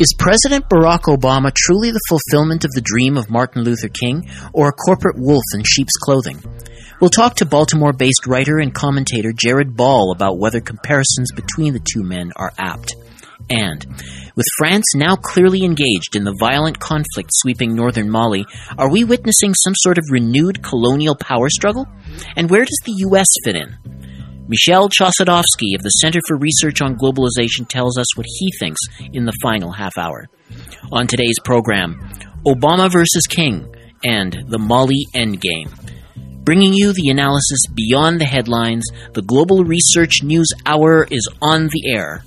Is President Barack Obama truly the fulfillment of the dream of Martin Luther King, or a corporate wolf in sheep's clothing? We'll talk to Baltimore based writer and commentator Jared Ball about whether comparisons between the two men are apt. And, with France now clearly engaged in the violent conflict sweeping northern Mali, are we witnessing some sort of renewed colonial power struggle? And where does the U.S. fit in? Michel Chossudovsky of the Center for Research on Globalization tells us what he thinks in the final half hour. On today's program, Obama versus King and the Mali Endgame. Bringing you the analysis beyond the headlines, the Global Research News Hour is on the air.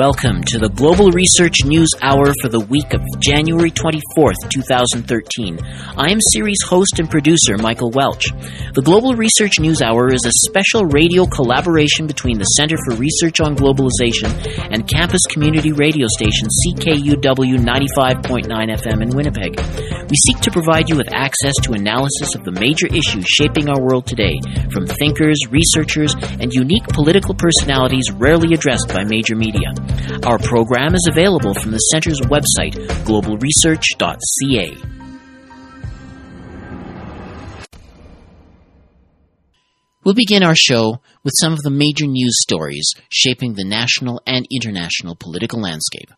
Welcome to the Global Research News Hour for the week of January 24th, 2013. I am series host and producer Michael Welch. The Global Research News Hour is a special radio collaboration between the Center for Research on Globalization and campus community radio station CKUW 95.9 FM in Winnipeg. We seek to provide you with access to analysis of the major issues shaping our world today, from thinkers, researchers, and unique political personalities rarely addressed by major media. Our program is available from the Center's website, globalresearch.ca. We'll begin our show with some of the major news stories shaping the national and international political landscape.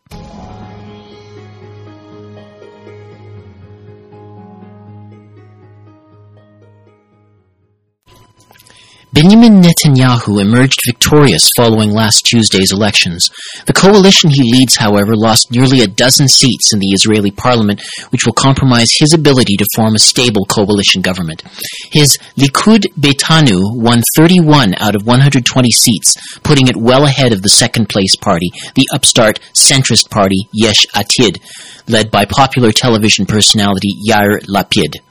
Benjamin Netanyahu emerged victorious following last Tuesday's elections. The coalition he leads, however, lost nearly a dozen seats in the Israeli parliament, which will compromise his ability to form a stable coalition government. His Likud Beiteinu won 31 out of 120 seats, putting it well ahead of the second place party, the upstart centrist party Yesh Atid, led by popular television personality Yair Lapid.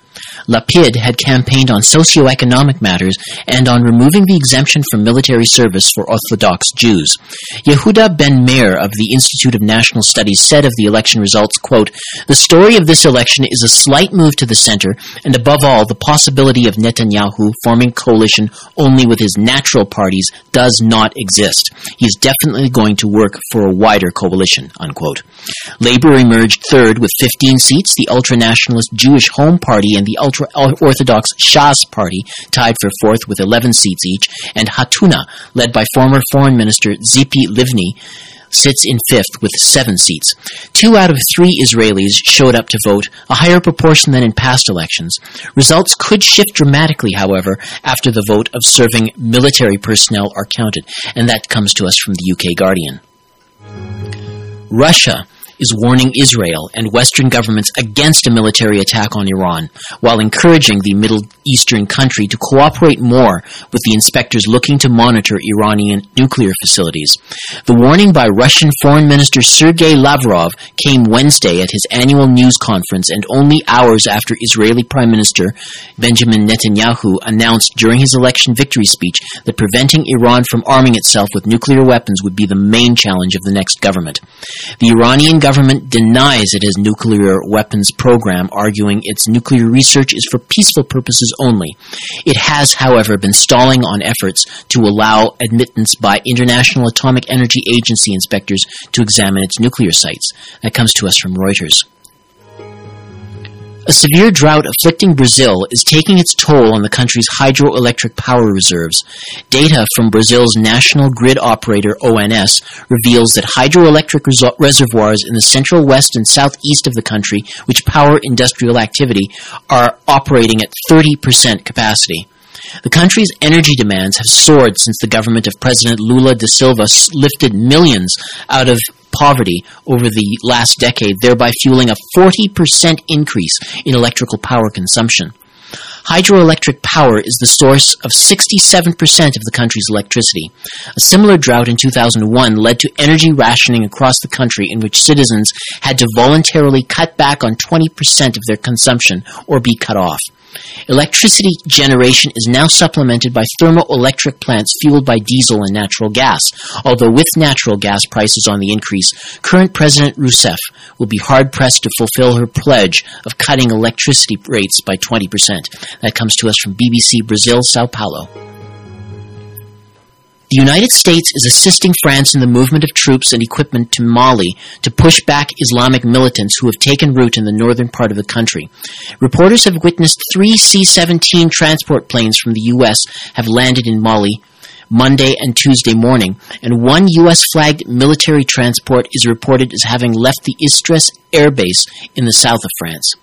Lapid had campaigned on socio-economic matters and on removing the exemption from military service for Orthodox Jews. Yehuda Ben Meir of the Institute of National Studies said of the election results, quote, The story of this election is a slight move to the center, and above all, the possibility of Netanyahu forming coalition only with his natural parties does not exist. He is definitely going to work for a wider coalition, unquote. Labor emerged third with 15 seats, the ultra-nationalist Jewish Home Party and the ultra-Orthodox uh, Shas Party tied for fourth with 11 seats each, and Hatnuah, led by former Foreign Minister Tzipi Livni, sits in fifth with seven seats. Two out of three Israelis showed up to vote, a higher proportion than in past elections. Results could shift dramatically, however, after the vote of serving military personnel are counted, and that comes to us from the UK Guardian. Russia is warning Israel and Western governments against a military attack on Iran, while encouraging the Middle Eastern country to cooperate more with the inspectors looking to monitor Iranian nuclear facilities. The warning by Russian Foreign Minister Sergei Lavrov came Wednesday at his annual news conference and only hours after Israeli Prime Minister Benjamin Netanyahu announced during his election victory speech that preventing Iran from arming itself with nuclear weapons would be the main challenge of the next government. The Iranian government government denies it has nuclear weapons program, arguing its nuclear research is for peaceful purposes only. It has, however, been stalling on efforts to allow admittance by International Atomic Energy Agency inspectors to examine its nuclear sites. That comes to us from Reuters. A severe drought afflicting Brazil is taking its toll on the country's hydroelectric power reserves. Data from Brazil's national grid operator ONS reveals that hydroelectric res- reservoirs in the central west and southeast of the country, which power industrial activity, are operating at 30% capacity. The country's energy demands have soared since the government of President Lula da Silva lifted millions out of poverty over the last decade, thereby fueling a 40% increase in electrical power consumption. Hydroelectric power is the source of 67% of the country's electricity. A similar drought in 2001 led to energy rationing across the country in which citizens had to voluntarily cut back on 20% of their consumption or be cut off. Electricity generation is now supplemented by thermoelectric plants fueled by diesel and natural gas. Although with natural gas prices on the increase, current President Rousseff will be hard pressed to fulfill her pledge of cutting electricity rates by 20%. That comes to us from BBC Brazil, Sao Paulo. The United States is assisting France in the movement of troops and equipment to Mali to push back Islamic militants who have taken root in the northern part of the country. Reporters have witnessed three C-17 transport planes from the U.S. have landed in Mali Monday and Tuesday morning, and one U.S. flagged military transport is reported as having left the Istres Air Base in the south of France.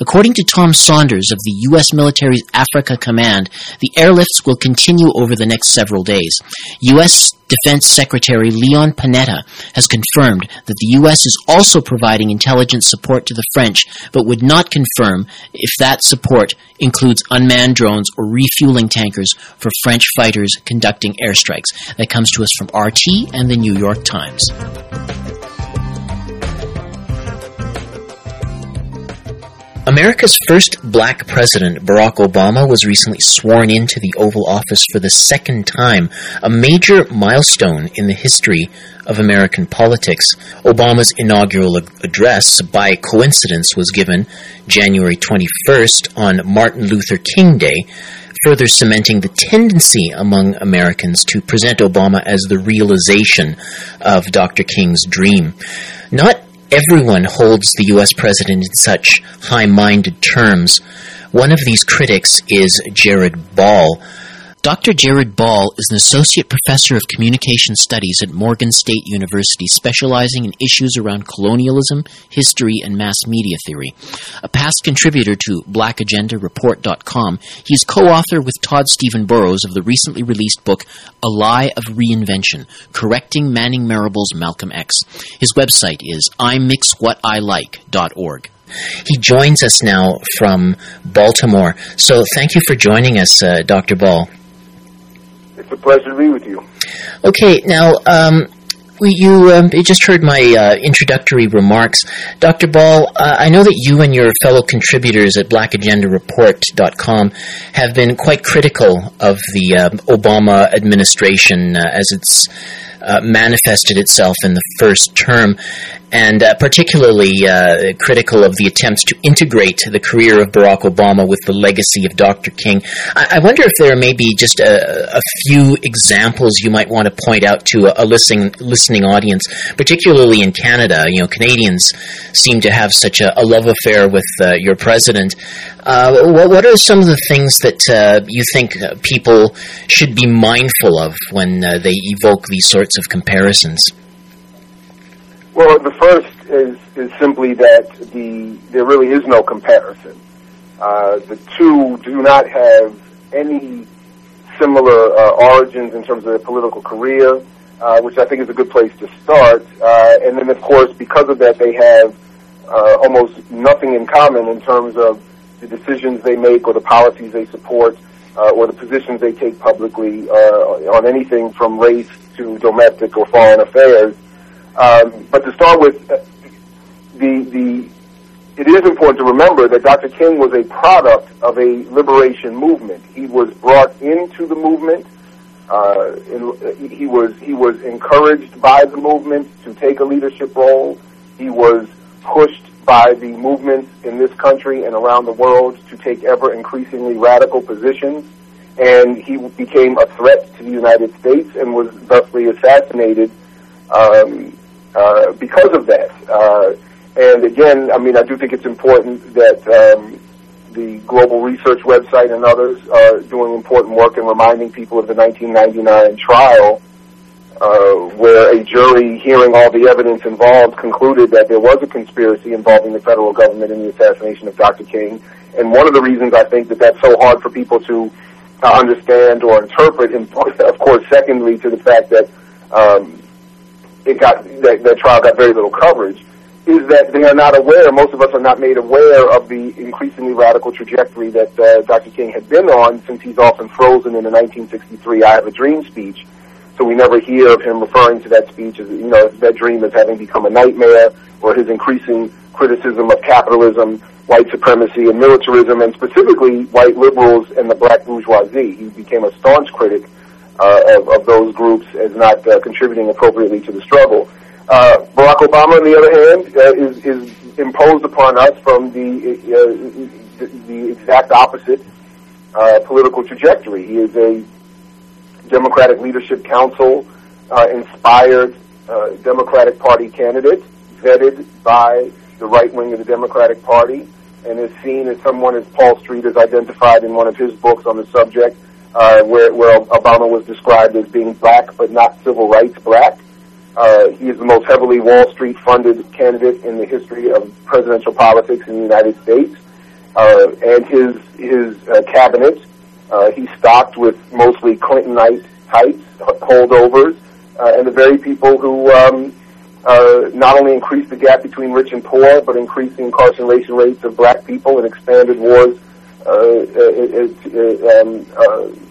According to Tom Saunders of the U.S. military's Africa Command, the airlifts will continue over the next several days. U.S. Defense Secretary Leon Panetta has confirmed that the U.S. is also providing intelligence support to the French, but would not confirm if that support includes unmanned drones or refueling tankers for French fighters conducting airstrikes. That comes to us from RT and the New York Times. America's first black president, Barack Obama, was recently sworn into the Oval Office for the second time, a major milestone in the history of American politics. Obama's inaugural address, by coincidence, was given January 21st on Martin Luther King Day, further cementing the tendency among Americans to present Obama as the realization of Dr. King's dream. Not everyone holds the US president in such high minded terms. One of these critics is Jared Ball. Dr. Jared Ball is an associate professor of communication studies at Morgan State University, specializing in issues around colonialism, history, and mass media theory. A past contributor to BlackAgendaReport.com, he is co-author with Todd Steven Burroughs of the recently released book A Lie of Reinvention: Correcting Manning Marable's Malcolm X. His website is imixwhatilike.org. He joins us now from Baltimore. So thank you for joining us, uh, Dr. Ball. It's a pleasure to be with you. Okay, now um, you, um, you just heard my uh, introductory remarks. Dr. Ball, uh, I know that you and your fellow contributors at blackagendareport.com have been quite critical of the uh, Obama administration uh, as it's uh, manifested itself in the first term and uh, particularly uh, critical of the attempts to integrate the career of Barack Obama with the legacy of Dr. King. I, I wonder if there may be just a, a, few examples you might want to point out to a, a, listening listening audience, particularly in Canada. You know, Canadians seem to have such a, love affair with uh, your president. Uh, what, what, are some of the things that uh, you think uh, people should be mindful of when they evoke these sorts of comparisons? Well, the first is is simply that the there really is no comparison. Uh, the two do not have any similar uh, origins in terms of their political career, uh, which I think is a good place to start. Uh, and then, of course, because of that, they have uh, almost nothing in common in terms of the decisions they make or the policies they support uh, or the positions they take publicly on anything from race to domestic or foreign affairs. Um, but to start with, uh, the the it is important to remember that Dr. King was a product of a liberation movement. He was brought into the movement. Uh, in, he was he was encouraged by the movement to take a leadership role. He was pushed by the movements in this country and around the world to take ever increasingly radical positions. And he became a threat to the United States and was thusly assassinated um, uh, because of that. Uh, and again, I mean, I do think it's important that um, the Global Research website and others are doing important work in reminding people of the 1999 trial, uh, where a jury hearing all the evidence involved concluded that there was a conspiracy involving the federal government in the assassination of Dr. King. And one of the reasons I think that that's so hard for people to uh, understand or interpret, and of course, secondly, to the fact that um, it got that, that trial got very little coverage is that they are not aware, most of us are not made aware of the increasingly radical trajectory that uh, Dr. King had been on since he's often frozen in the 1963 I Have a Dream speech. So we never hear of him referring to that speech as, you know, that dream as having become a nightmare or his increasing criticism of capitalism, white supremacy, and militarism, and specifically white liberals and the black bourgeoisie. He became a staunch critic uh, of, of, those groups as not uh, contributing appropriately to the struggle. Uh, Barack Obama, on the other hand, uh, is, is imposed upon us from the uh, the, exact opposite uh, political trajectory. He is a Democratic Leadership Council uh, inspired uh, Democratic Party candidate, vetted by the right wing of the Democratic Party, and is seen as someone, as Paul Street has identified in one of his books on the subject, uh, where, where Obama was described as being black but not civil rights black. Uh, he is the most heavily Wall Street funded candidate in the history of presidential politics in the United States. Uh, and his his uh, cabinet, uh, stocked with mostly Clintonite types, holdovers, uh, and the very people who um, uh, not only increased the gap between rich and poor, but increased the incarceration rates of black people and expanded wars uh, it, um, uh,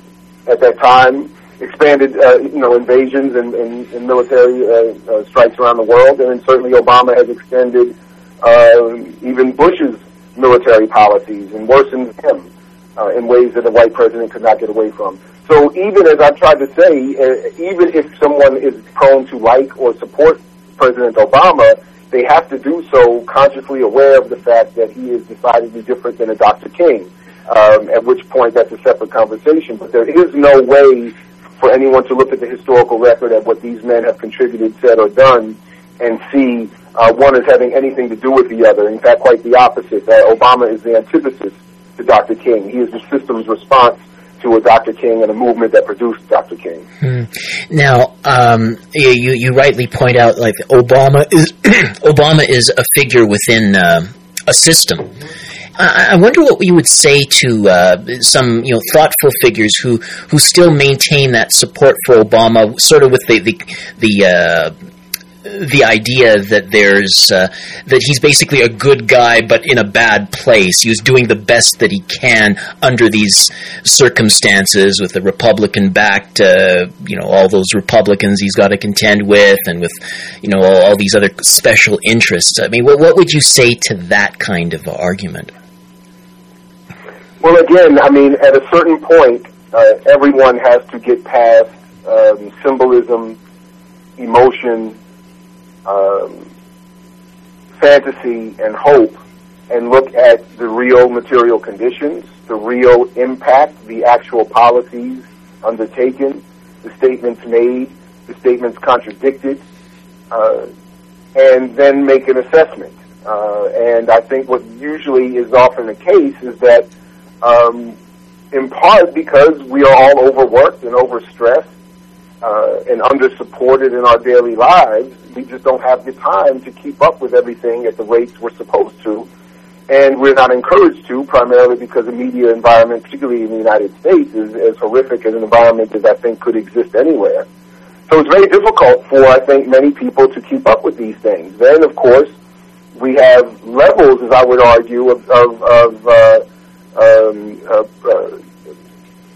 at that time, expanded uh, you know invasions and, and, and military uh, uh, strikes around the world, and then certainly Obama has extended uh, even Bush's military policies and worsened them uh, in ways that a white president could not get away from. So even as I've tried to say, uh, even if someone is prone to like or support President Obama, they have to do so consciously aware of the fact that he is decidedly different than a Dr. King. Um, at which point that's a separate conversation. But there is no way for anyone to look at the historical record at what these men have contributed, said, or done, and see uh, one as having anything to do with the other. In fact, quite the opposite. Uh, Obama is the antithesis to Dr. King. He is the system's response to a Dr. King and a movement that produced Dr. King. Hmm. Now, um, you you rightly point out like Obama is Obama is a figure within uh, a system. I wonder what you would say to uh, some, you know, thoughtful figures who, who still maintain that support for Obama, sort of with the the, the uh, the idea that there's uh, that he's basically a good guy but in a bad place. He's doing the best that he can under these circumstances with the Republican backed, uh, you know, all those Republicans he's got to contend with, and with you know all, all these other special interests. I mean, what, what would you say to that kind of argument? Well, again, I mean, at a certain point, uh, everyone has to get past um, symbolism, emotion, um, fantasy and hope and look at the real material conditions, the real impact, the actual policies undertaken, the statements made, the statements contradicted, uh, and then make an assessment. Uh, and I think what usually is often the case is that, um, in part because we are all overworked and overstressed, uh, and under-supported in our daily lives, we just don't have the time to keep up with everything at the rates we're supposed to. And we're not encouraged to, primarily because the media environment, particularly in the United States, is as horrific as an environment as I think could exist anywhere. So it's very difficult for, I think, many people to keep up with these things. Then, of course, we have levels, as I would argue, of, of, of uh, um, uh, uh,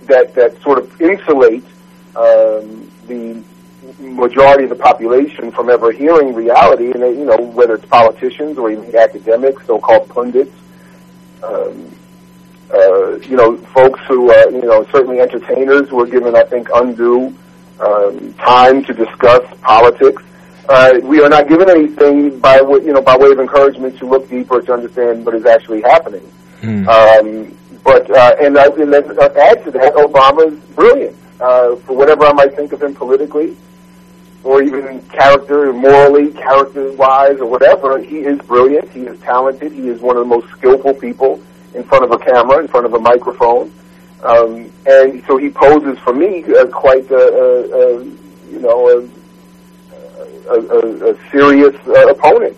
that, that sort of insulate um, the majority of the population from ever hearing reality, and they, you know whether it's politicians or even academics, so-called pundits, um, uh, you know, folks who uh, you know certainly entertainers who are given, I think, undue um, time to discuss politics. Uh, we are not given anything by you know by way of encouragement to look deeper to understand what is actually happening. Mm. Um, but uh, and, uh, and then uh, add to that, Obama is brilliant uh, for whatever I might think of him politically, or even character, morally, character-wise, or whatever. He is brilliant. He is talented. He is one of the most skillful people in front of a camera, in front of a microphone. Um, and so he poses for me uh, quite a, a, a you know a, a, a serious uh, opponent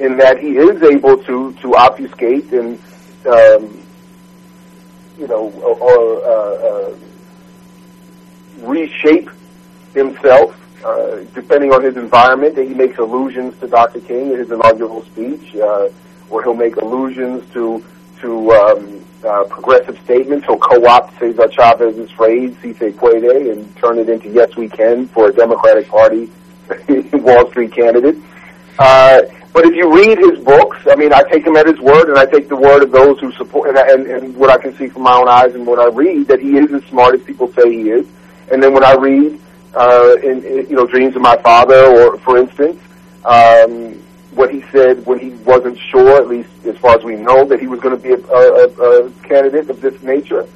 in that he is able to to obfuscate and um, you know or, uh, uh reshape himself uh, depending on his environment. He makes allusions to Dr. King in his inaugural speech, uh, or he'll make allusions to to um, uh, progressive statements. He'll co-opt Cesar Chavez's phrase "Si se puede" and turn it into "Yes, we can" for a Democratic Party Wall Street candidate. Uh, but if you read his books, I mean, I take him at his word, and I take the word of those who support, and, and, and what I can see from my own eyes and what I read, that he is as smart as people say he is. And then when I read, uh, in, in, you know, Dreams of My Father, or for instance, um, what he said when he wasn't sure, at least as far as we know, that he was going to be a, a, a candidate of this nature.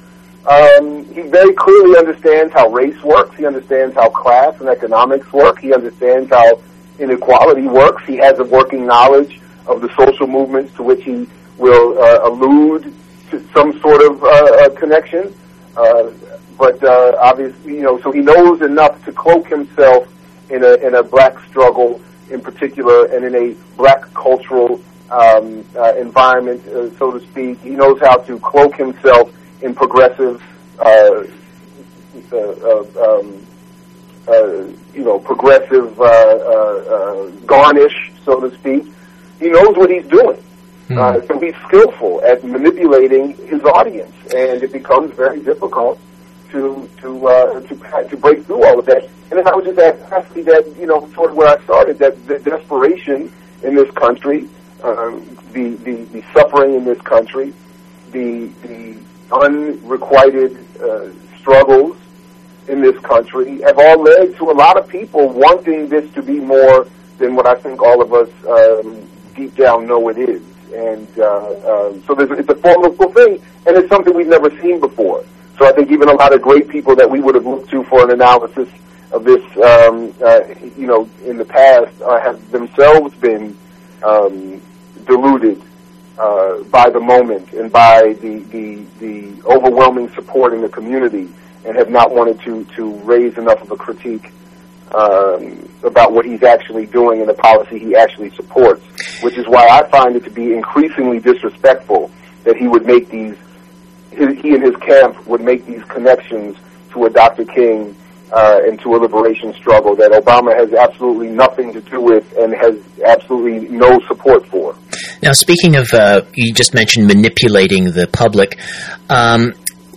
Um, he very clearly understands how race works. He understands how class and economics work. He understands how inequality works. He has a working knowledge of the social movements to which he will uh, allude to some sort of uh, uh, connection. Uh, but uh, obviously, you know, so he knows enough to cloak himself in a in a black struggle in particular, and in a black cultural um, uh, environment, so to speak. He knows how to cloak himself in progressive, um, you know, progressive uh, uh, uh, garnish, so to speak. He knows what he's doing. Uh, so he's skillful at manipulating his audience, and it becomes very difficult to to uh, to to break through all of that. And then I would just add lastly that you know sort of where I started that the desperation in this country, um, the, the the suffering in this country, the the unrequited uh, struggles in this country have all led to a lot of people wanting this to be more than what I think all of us um, deep down know it is. And uh, uh, so it's a formidable thing, and it's something we've never seen before. So I think even a lot of great people that we would have looked to for an analysis of this, um, uh, you know, in the past, uh, have themselves been um, deluded uh, by the moment and by the, the the overwhelming support in the community, and have not wanted to to raise enough of a critique um, about what he's actually doing and the policy he actually supports. Which is why I find it to be increasingly disrespectful that he would make these his, he and his camp would make these connections to a Dr. King uh, and to a liberation struggle that Obama has absolutely nothing to do with and has absolutely no support for. Now, speaking of, uh, you just mentioned manipulating the public. Um,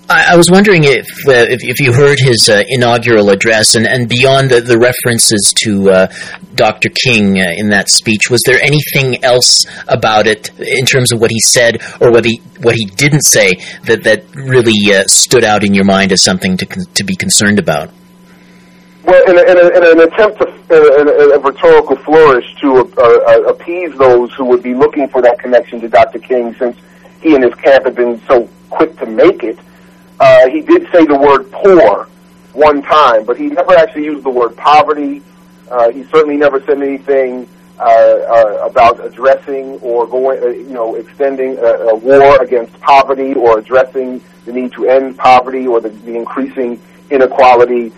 I, I was wondering if, uh, if, if you heard his uh, inaugural address and, and beyond the, the references to uh, Dr. King uh, in that speech, was there anything else about it in terms of what he said or what he what he didn't say that that really uh, stood out in your mind as something to con- to be concerned about? Well, in, a, in, a, in an attempt to in a, a rhetorical flourish to uh, appease those who would be looking for that connection to Dr. King, since he and his camp have been so quick to make it, uh, he did say the word poor one time, but he never actually used the word poverty. Uh, he certainly never said anything uh, uh, about addressing or going, uh, you know, extending a, a war against poverty or addressing the need to end poverty or the, the increasing inequality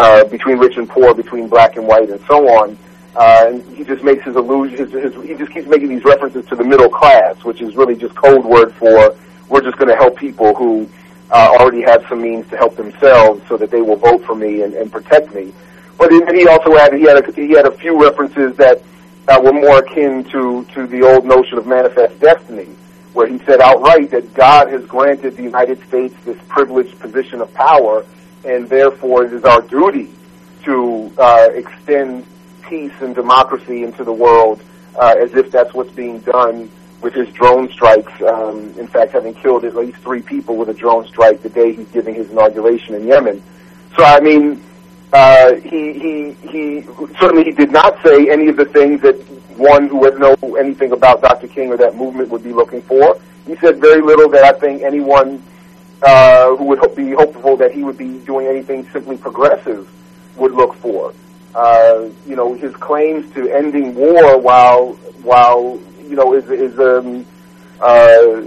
uh, between rich and poor, between black and white, and so on. Uh, and he just makes his allusion. His, his, he just keeps making these references to the middle class, which is really just code word for we're just going to help people who uh, already have some means to help themselves, so that they will vote for me and, and protect me. But then he also added he had a, he had a few references that uh, were more akin to to the old notion of manifest destiny, where he said outright that God has granted the United States this privileged position of power and therefore it is our duty to uh, extend peace and democracy into the world uh, as if that's what's being done with his drone strikes. Um, in fact, having killed at least three people with a drone strike the day he's giving his inauguration in Yemen. So, I mean, uh, he, he, he, certainly he did not say any of the things that one who would know anything about Dr. King or that movement would be looking for. He said very little that I think anyone uh, who would hope, be hopeful that he would be doing anything simply progressive would look for. Uh, you know, his claims to ending war while while you know is is um, uh,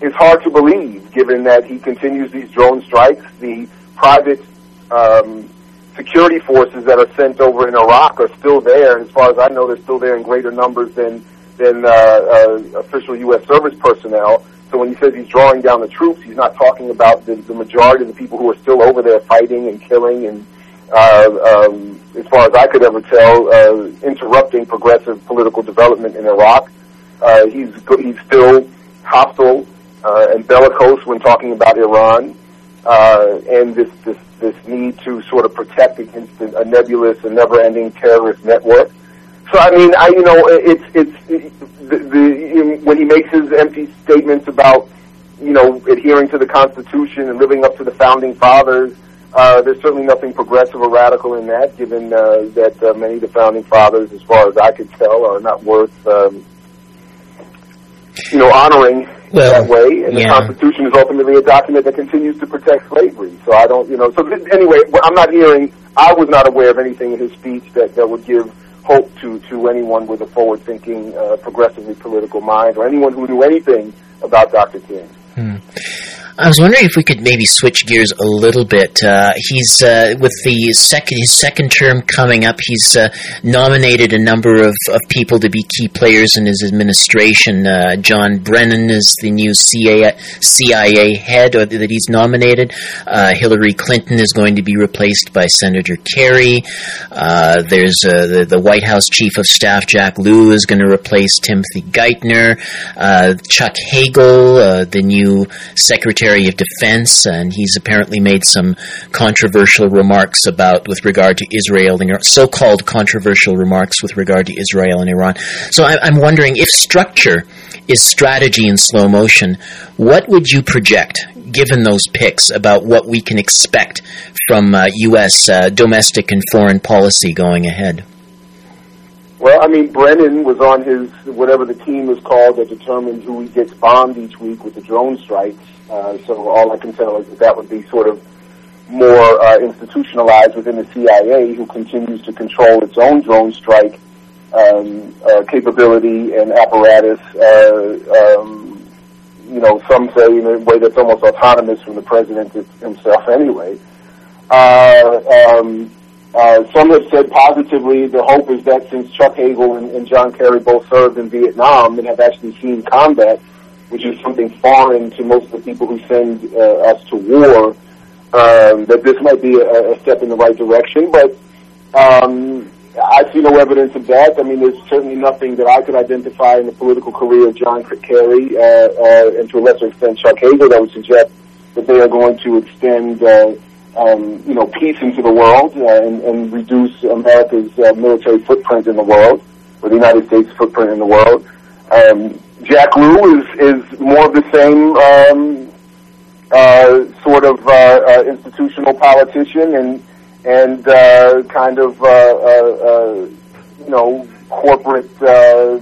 is hard to believe, given that he continues these drone strikes. The private um, security forces that are sent over in Iraq are still there, as far as I know, they're still there in greater numbers than than uh, uh, official U.S. service personnel. So when he says he's drawing down the troops, he's not talking about the, the majority of the people who are still over there fighting and killing and, uh, um, as far as I could ever tell, uh, interrupting progressive political development in Iraq. Uh, he's he's still hostile uh, and bellicose when talking about Iran, uh, and this this this need to sort of protect against a nebulous and never-ending terrorist network. So I mean, I you know, it's it's the, the when he makes his empty statements about you know adhering to the Constitution and living up to the founding fathers. Uh, there's certainly nothing progressive or radical in that, given uh, that uh, many of the founding fathers, as far as I could tell, are not worth um, you know, honoring well, that way, and yeah. the Constitution is ultimately a document that continues to protect slavery. So I don't, you know, so th- anyway, I'm not hearing, I was not aware of anything in his speech that, that would give hope to, to anyone with a forward-thinking, uh, progressively political mind, or anyone who knew anything about Dr. King. Hmm. I was wondering if we could maybe switch gears a little bit. Uh, he's uh, with the second his second term coming up. He's uh, nominated a number of, of people to be key players in his administration. Uh, John Brennan is the new CIA, CIA head or that he's nominated. Uh, Hillary Clinton is going to be replaced by Senator Kerry. Uh, there's the, the White House Chief of Staff Jack Lew is going to replace Timothy Geithner. Chuck Hagel, the new Secretary Secretary of Defense, and he's apparently made some controversial remarks about with regard to Israel and so-called controversial remarks with regard to Israel and Iran. So I, I'm wondering if structure is strategy in slow motion, what would you project, given those picks, about what we can expect from uh, U.S. Uh, domestic and foreign policy going ahead? Well, I mean, Brennan was on his whatever the team is called that determines who he gets bombed each week with the drone strikes. Uh, so all I can tell is that that would be sort of more uh, institutionalized within the CIA, who continues to control its own drone strike um, uh, capability and apparatus. Uh, um, you know, some say in a way that's almost autonomous from the president himself, anyway. Uh, um, uh, some have said positively the hope is that since Chuck Hagel and, and John Kerry both served in Vietnam and have actually seen combat, which is something foreign to most of the people who send uh, us to war, um, that this might be a, a step in the right direction. But um, I see no evidence of that. I mean, there's certainly nothing that I could identify in the political career of John Kerry uh, uh, and to a lesser extent Chuck Hagel that would suggest that they are going to extend, uh, um, you know, peace into the world uh, and, and reduce America's uh, military footprint in the world, or the United States footprint in the world. Um, Jack Lew is is more of the same um, uh, sort of uh, uh, institutional politician and and uh, kind of uh, uh, uh, you know corporate uh,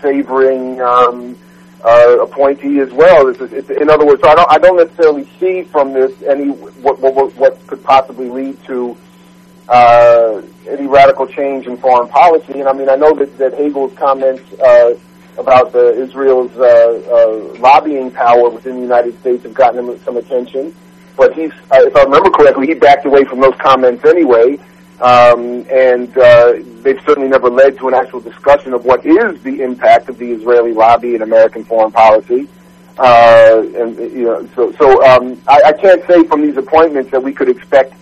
favoring um, uh, appointee as well. It's, it's, in other words, so I don't I don't necessarily see from this any what what, what could possibly lead to. Uh, any radical change in foreign policy, and I mean, I know that, that Hagel's comments uh, about the Israel's uh, uh, lobbying power within the United States have gotten him some attention. But he's, uh, if I remember correctly, he backed away from those comments anyway. Um, and uh, they've certainly never led to an actual discussion of what is the impact of the Israeli lobby in American foreign policy. Uh, and you know, so so um, I, I can't say from these appointments that we could expect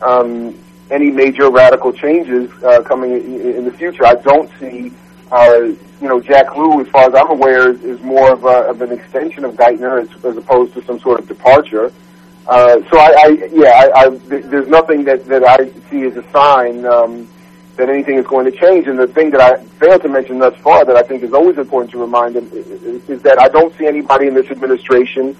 um, any major radical changes uh, coming in, in the future. I don't see uh, you know, Jack Lew, as far as I'm aware, is, is more of, a, of an extension of Geithner as, as opposed to some sort of departure. Uh, so I, I yeah, I, I, there's nothing that, that I see as a sign um, that anything is going to change. And the thing that I failed to mention thus far that I think is always important to remind them is, is that I don't see anybody in this administration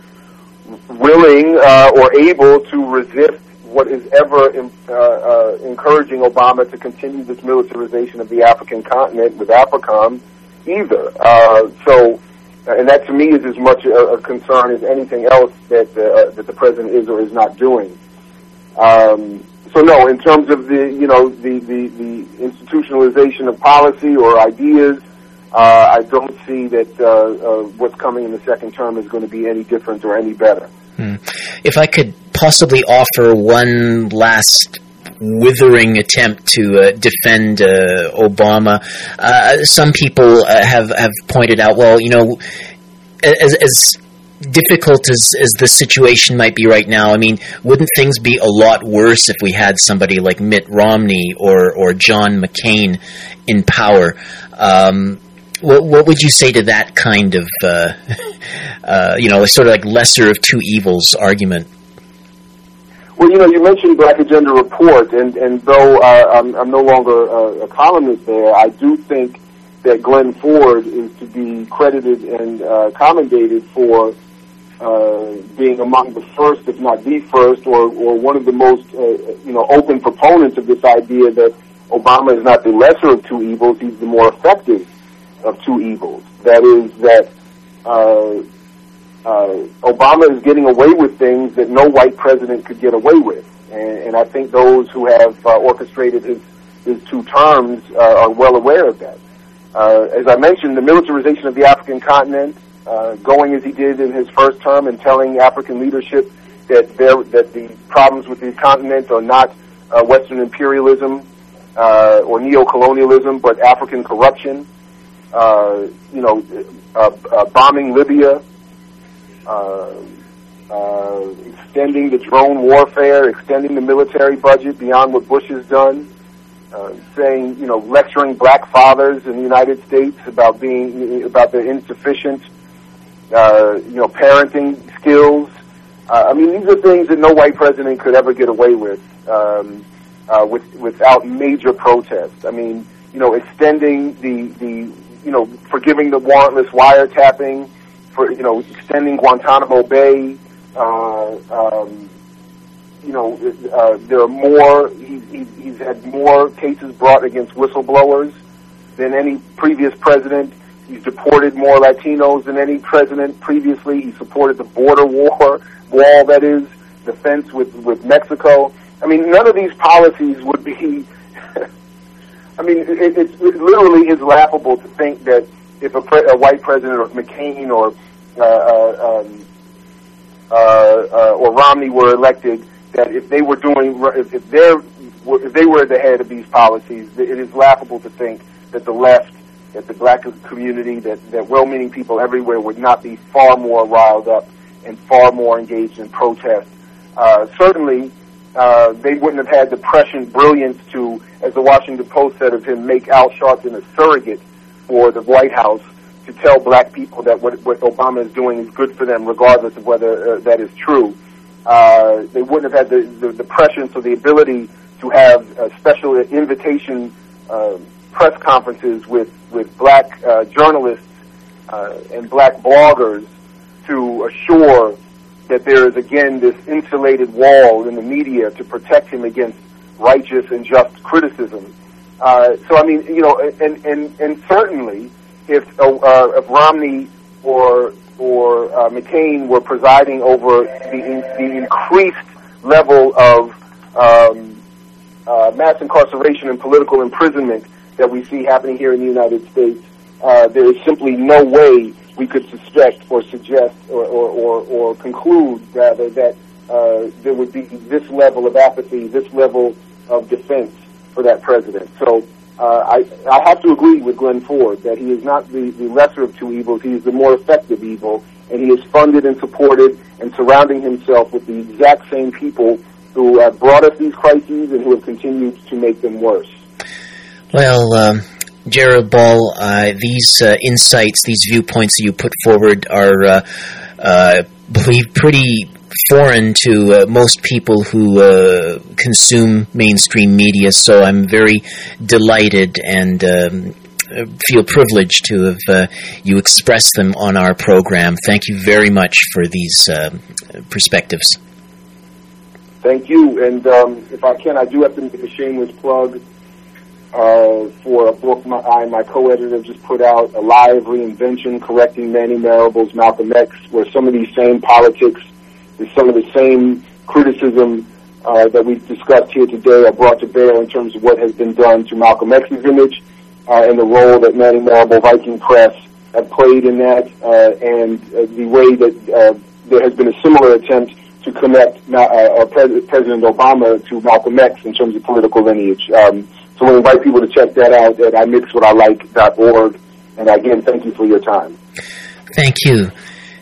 willing uh, or able to resist what is ever uh, uh, encouraging Obama to continue this militarization of the African continent with AFRICOM either. Uh, so, and that to me is as much a, a concern as anything else that uh, that the president is or is not doing. Um, so no, in terms of the you know the the, the institutionalization of policy or ideas, uh, I don't see that uh, uh, what's coming in the second term is going to be any different or any better. Hmm. If I could possibly offer one last withering attempt to uh, defend uh, Obama. Uh, some people have have pointed out, well, you know, as, as difficult as, as the situation might be right now, I mean, wouldn't things be a lot worse if we had somebody like Mitt Romney or or John McCain in power? Um, what, what would you say to that kind of, uh, uh, you know, sort of like lesser of two evils argument? Well, you know, you mentioned Black Agenda Report, and, and though uh, I'm, I'm no longer a, a columnist there, I do think that Glenn Ford is to be credited and uh, commendated for uh, being among the first, if not the first, or, or one of the most, uh, you know, open proponents of this idea that Obama is not the lesser of two evils, he's the more effective of two evils. That is that uh, uh, Obama is getting away with things that no white president could get away with, and, and I think those who have uh, orchestrated his his two terms uh, are well aware of that. Uh, as I mentioned, the militarization of the African continent, uh, going as he did in his first term and telling African leadership that there that the problems with the continent are not uh, Western imperialism uh, or neo-colonialism, but African corruption. Uh, you know, uh, uh, bombing Libya, extending the drone warfare, extending the military budget beyond what Bush has done, uh, saying, you know, lecturing black fathers in the United States about being about their insufficient, uh, you know, parenting skills. Uh, I mean, these are things that no white president could ever get away with, um, uh, with without major protest. I mean, you know, extending the the you know, forgiving the warrantless wiretapping, for you know, extending Guantanamo Bay. Uh, um, you know, uh, there are more. He, he, he's had more cases brought against whistleblowers than any previous president. He's deported more Latinos than any president previously. He supported the border war wall, that is, the fence with with Mexico. I mean, none of these policies would be I mean, it, it, it literally is laughable to think that if a, pre- a white president or McCain or uh, uh, um, uh, uh, or Romney were elected, that if they were doing, if, if if they were the head of these policies, it is laughable to think that the left, that the black community, that, that well-meaning people everywhere would not be far more riled up and far more engaged in protest. Uh, certainly, uh, they wouldn't have had the prescient brilliance to, as the Washington Post said of him, make Al Sharpton a surrogate for the White House to tell black people that what, what Obama is doing is good for them, regardless of whether uh, that is true. Uh, they wouldn't have had the, the, the prescience or the ability to have uh, special invitation uh, press conferences with, with black uh, journalists uh, and black bloggers to assure that there is again this insulated wall in the media to protect him against righteous and just criticism. Uh, so I mean, you know, and and and certainly, if uh, if Romney or or uh, McCain were presiding over the in, the increased level of um, uh, mass incarceration and political imprisonment that we see happening here in the United States, uh, there is simply no way we could suspect or suggest or, or, or, or conclude rather that uh, there would be this level of apathy, this level of defense for that president. So uh, I, I have to agree with Glenn Ford that he is not the, the lesser of two evils, he is the more effective evil, and he is funded and supported and surrounding himself with the exact same people who have brought us these crises and who have continued to make them worse. Well, um, Jared Ball, uh, these uh, insights, these viewpoints that you put forward are, uh, uh believe, pretty foreign to uh, most people who uh, consume mainstream media. So I'm very delighted and um, feel privileged to have you express them on our program. Thank you very much for these perspectives. Thank you, and um, if I can, I do have to make a shameless plug uh, for a book my, I and my co-editor just put out, A Live Reinvention, Correcting Manning Marable's Malcolm X, where some of these same politics, some of the same criticism uh, that we've discussed here today are brought to bear in terms of what has been done to Malcolm X's image uh, and the role that Manning Marable Viking Press have played in that, uh, and uh, the way that uh, there has been a similar attempt to connect Pres- President Obama to Malcolm X in terms of political lineage. Um, so we invite people to check that out at imixwhatilike.org. And again, thank you for your time. Thank you.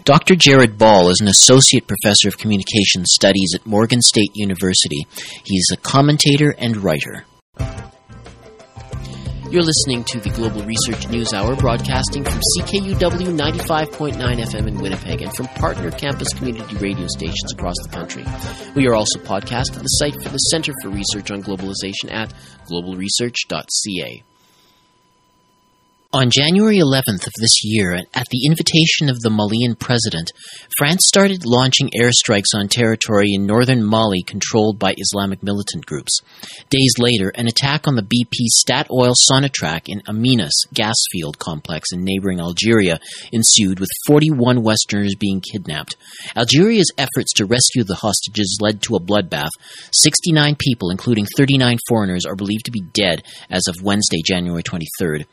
Dr. Jared Ball is an associate professor of communication studies at Morgan State University. He's a commentator and writer. You're listening to the Global Research News Hour, broadcasting from CKUW 95.9 FM in Winnipeg and from partner campus community radio stations across the country. We are also podcast at the site for the Center for Research on Globalization at globalresearch.ca. On January 11th of this year, at the invitation of the Malian president, France started launching airstrikes on territory in northern Mali controlled by Islamic militant groups. Days later, an attack on the BP Statoil Sonatrach in Amenas gas field complex in neighboring Algeria ensued, with 41 Westerners being kidnapped. Algeria's efforts to rescue the hostages led to a bloodbath. 69 people, including 39 foreigners, are believed to be dead as of Wednesday, January 23rd.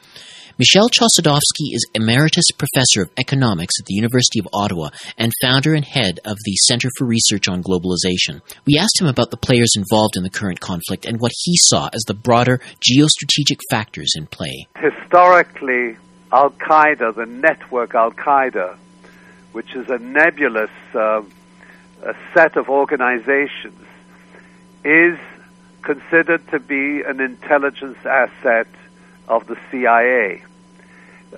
Michel Chossudovsky is Emeritus Professor of Economics at the University of Ottawa and founder and head of the Center for Research on Globalization. We asked him about the players involved in the current conflict and what he saw as the broader geostrategic factors in play. Historically, Al Qaeda, the network Al Qaeda, which is a nebulous uh, a set of organizations, is considered to be an intelligence asset of the CIA.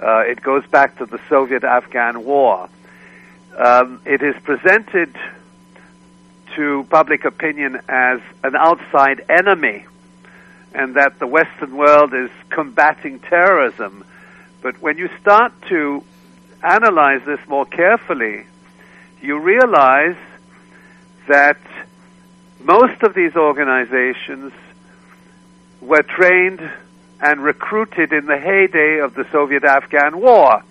Uh, it goes back to the Soviet Afghan War. Um, it is presented to public opinion as an outside enemy and that the Western world is combating terrorism. But when you start to analyze this more carefully, you realize that most of these organizations were trained and recruited in the heyday of the Soviet Afghan War.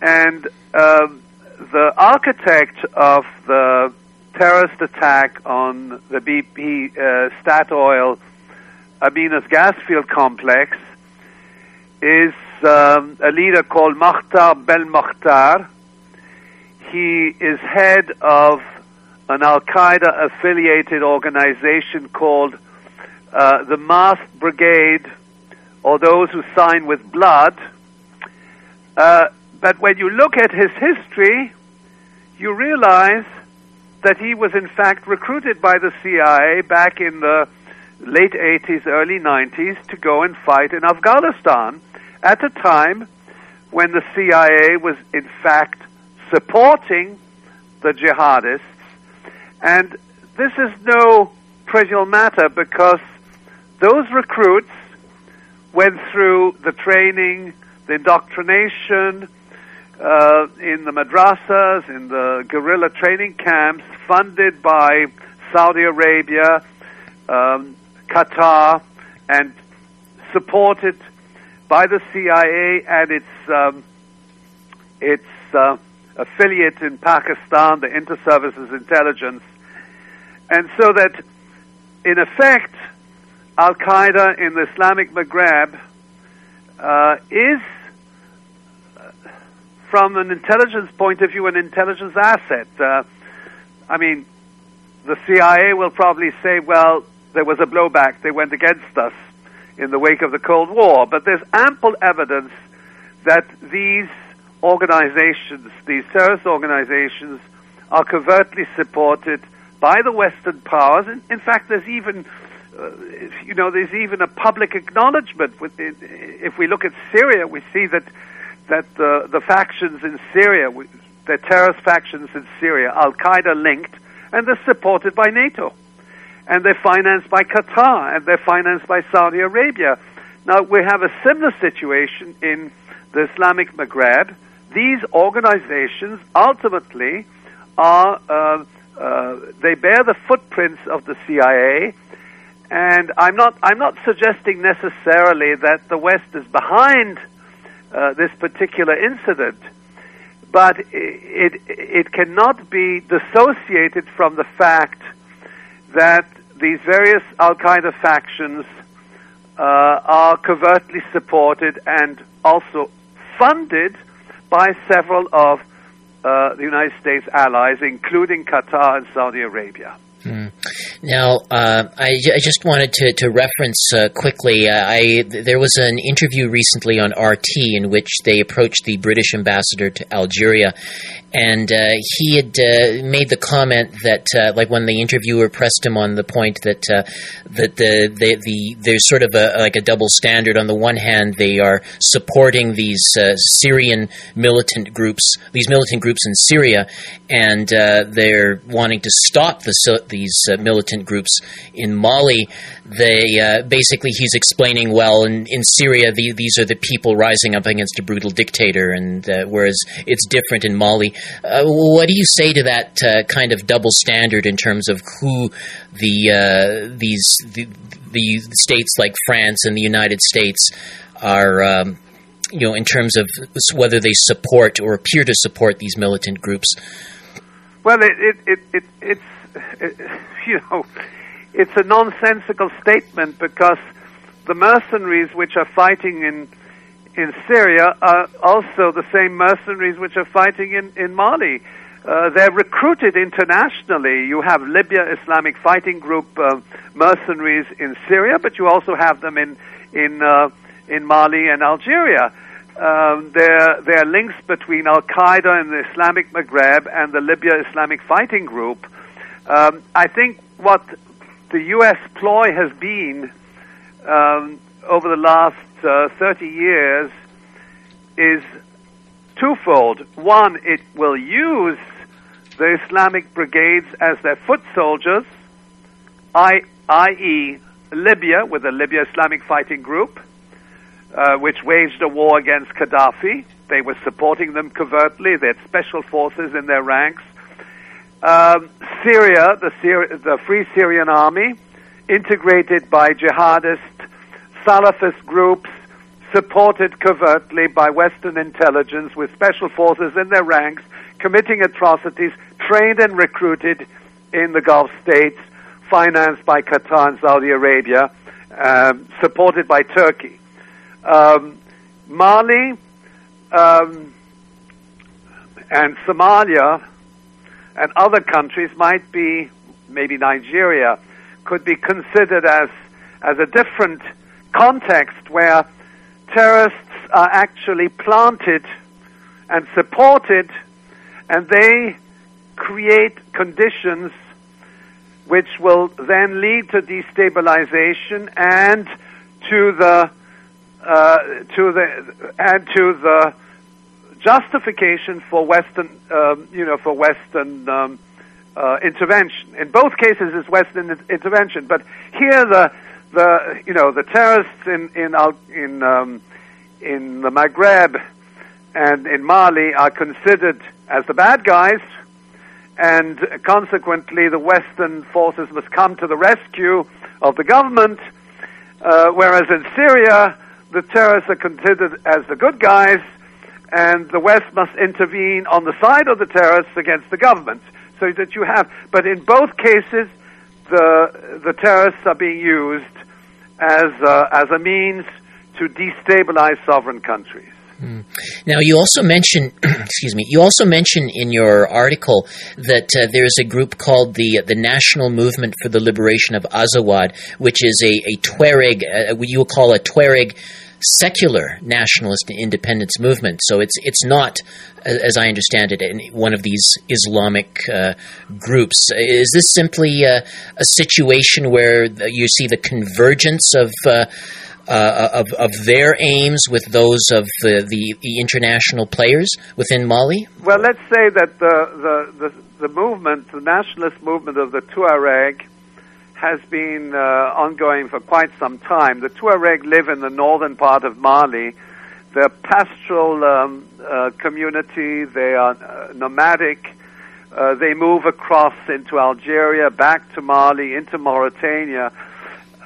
And um, the architect of the terrorist attack on the BP uh, Statoil Amenas gas field complex is um, a leader called Mokhtar Belmokhtar. He is head of an Al Qaeda affiliated organization called uh, the masked brigade or those who sign with blood. Uh, but when you look at his history, you realize that he was in fact recruited by the CIA back in the late 80s, early 90s to go and fight in Afghanistan at a time when the CIA was in fact supporting the jihadists. And this is no trivial matter because those recruits went through the training, the indoctrination uh, in the madrasas, in the guerrilla training camps, funded by Saudi Arabia, um, Qatar, and supported by the CIA and its um, its uh, affiliate in Pakistan, the Inter-Services Intelligence, and so that in effect Al Qaeda in the Islamic Maghreb uh, is, uh, from an intelligence point of view, an intelligence asset. Uh, I mean, the CIA will probably say, well, there was a blowback, they went against us in the wake of the Cold War. But there's ample evidence that these organizations, these terrorist organizations, are covertly supported by the Western powers. In, in fact, there's even uh, you know, there's even a public acknowledgement. With if we look at Syria, we see that that the the factions in Syria, the terrorist factions in Syria, Al Qaeda linked, and they're supported by NATO, and they're financed by Qatar, and they're financed by Saudi Arabia. Now we have a similar situation in the Islamic Maghreb. These organizations ultimately are uh, uh, they bear the footprints of the CIA and I'm not, I'm not suggesting necessarily that the West is behind uh, this particular incident, but it, it, cannot be dissociated from the fact that these various Al Qaeda factions uh, are covertly supported and also funded by several of uh, the United States allies, including Qatar and Saudi Arabia. Mm. Now, uh, I, I, just wanted to, to reference uh, quickly. Uh, I there was an interview recently on RT in which they approached the British ambassador to Algeria, and uh, he had uh, made the comment that, uh, like, when the interviewer pressed him on the point that that the, the, the there's sort of a like a double standard. On the one hand, they are supporting these Syrian militant groups, these militant groups in Syria, and they're wanting to stop the the these uh, militant groups in Mali. They uh, basically he's explaining well in, in Syria the, these are the people rising up against a brutal dictator, and uh, whereas it's different in Mali. Uh, what do you say to that uh, kind of double standard in terms of who the these the, the states like France and the United States are? Um, you know, in terms of whether they support or appear to support these militant groups. Well, it, it, it, it it's it, you know, it's a nonsensical statement because the mercenaries which are fighting in in Syria are also the same mercenaries which are fighting in in Mali. Uh, they're recruited internationally. You have Libya Islamic Fighting Group uh, mercenaries in Syria, but you also have them in in uh, in Mali and Algeria. Um, there, there are links between Al Qaeda and the Islamic Maghreb and the Libya Islamic Fighting Group. Um, I think what the U.S. ploy has been um, over the last uh, 30 years is twofold. One, it will use the Islamic brigades as their foot soldiers, i.e., Libya with the Libya Islamic Fighting Group, uh, which waged a war against Gaddafi. They were supporting them covertly. They had special forces in their ranks. Um, Syria, the, Syri- the Free Syrian Army, integrated by jihadist Salafist groups, supported covertly by Western intelligence with special forces in their ranks, committing atrocities, trained and recruited in the Gulf states, financed by Qatar and Saudi Arabia, um, supported by Turkey. Um, Mali um, and Somalia and other countries might be, maybe Nigeria, could be considered as, as a different context where terrorists are actually planted and supported and they create conditions which will then lead to destabilization and to the uh, to the and to the justification for Western, um, you know, for Western um, uh, intervention. In both cases, it's Western intervention, but here the the you know the terrorists in in in um, in the Maghreb and in Mali are considered as the bad guys, and consequently, the Western forces must come to the rescue of the government. Uh, whereas in Syria, the terrorists are considered as the good guys, and the West must intervene on the side of the terrorists against the government. So that you have, but in both cases, the the terrorists are being used as uh, as a means to destabilize sovereign countries. Mm. Now, you also mention, excuse me, you also mention in your article that uh, there is a group called the the National Movement for the Liberation of Azawad, which is a, a Tuareg, uh, what you will call a Tuareg secular nationalist independence movement. So it's it's not, as I understand it, one of these Islamic uh, groups. Is this simply a, a, situation where you see the convergence of uh, uh, of, of their aims with those of the, the, the, international players within Mali? Well, let's say that the, the, the, the movement, the nationalist movement of the Tuareg, has been uh, ongoing for quite some time. The Tuareg live in the northern part of Mali. They're pastoral um, uh, community. They are uh, nomadic. Uh, they move across into Algeria, back to Mali, into Mauritania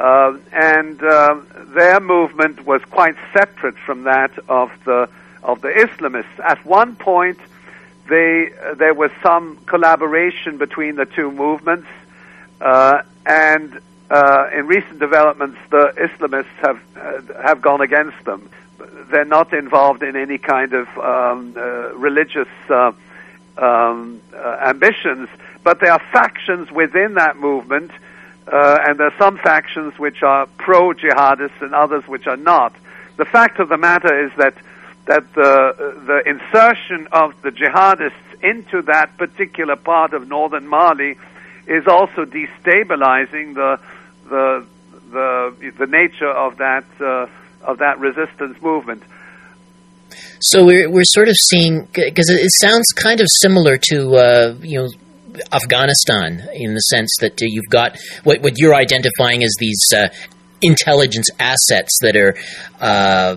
uh, and uh, their movement was quite separate from that of the of the Islamists. At one point, they uh, there was some collaboration between the two movements, uh, and uh, in recent developments, the Islamists have uh, have gone against them. They're not involved in any kind of um, religious um, ambitions, but there are factions within that movement uh, and there are some factions which are pro jihadists and others which are not. The fact of the matter is that that the the insertion of the jihadists into that particular part of northern Mali is also destabilizing the the the the nature of that uh, of that resistance movement. So we're we're sort of seeing because it sounds kind of similar to uh, you know Afghanistan in the sense that uh, you've got what, what you're identifying as these uh, intelligence assets that are uh,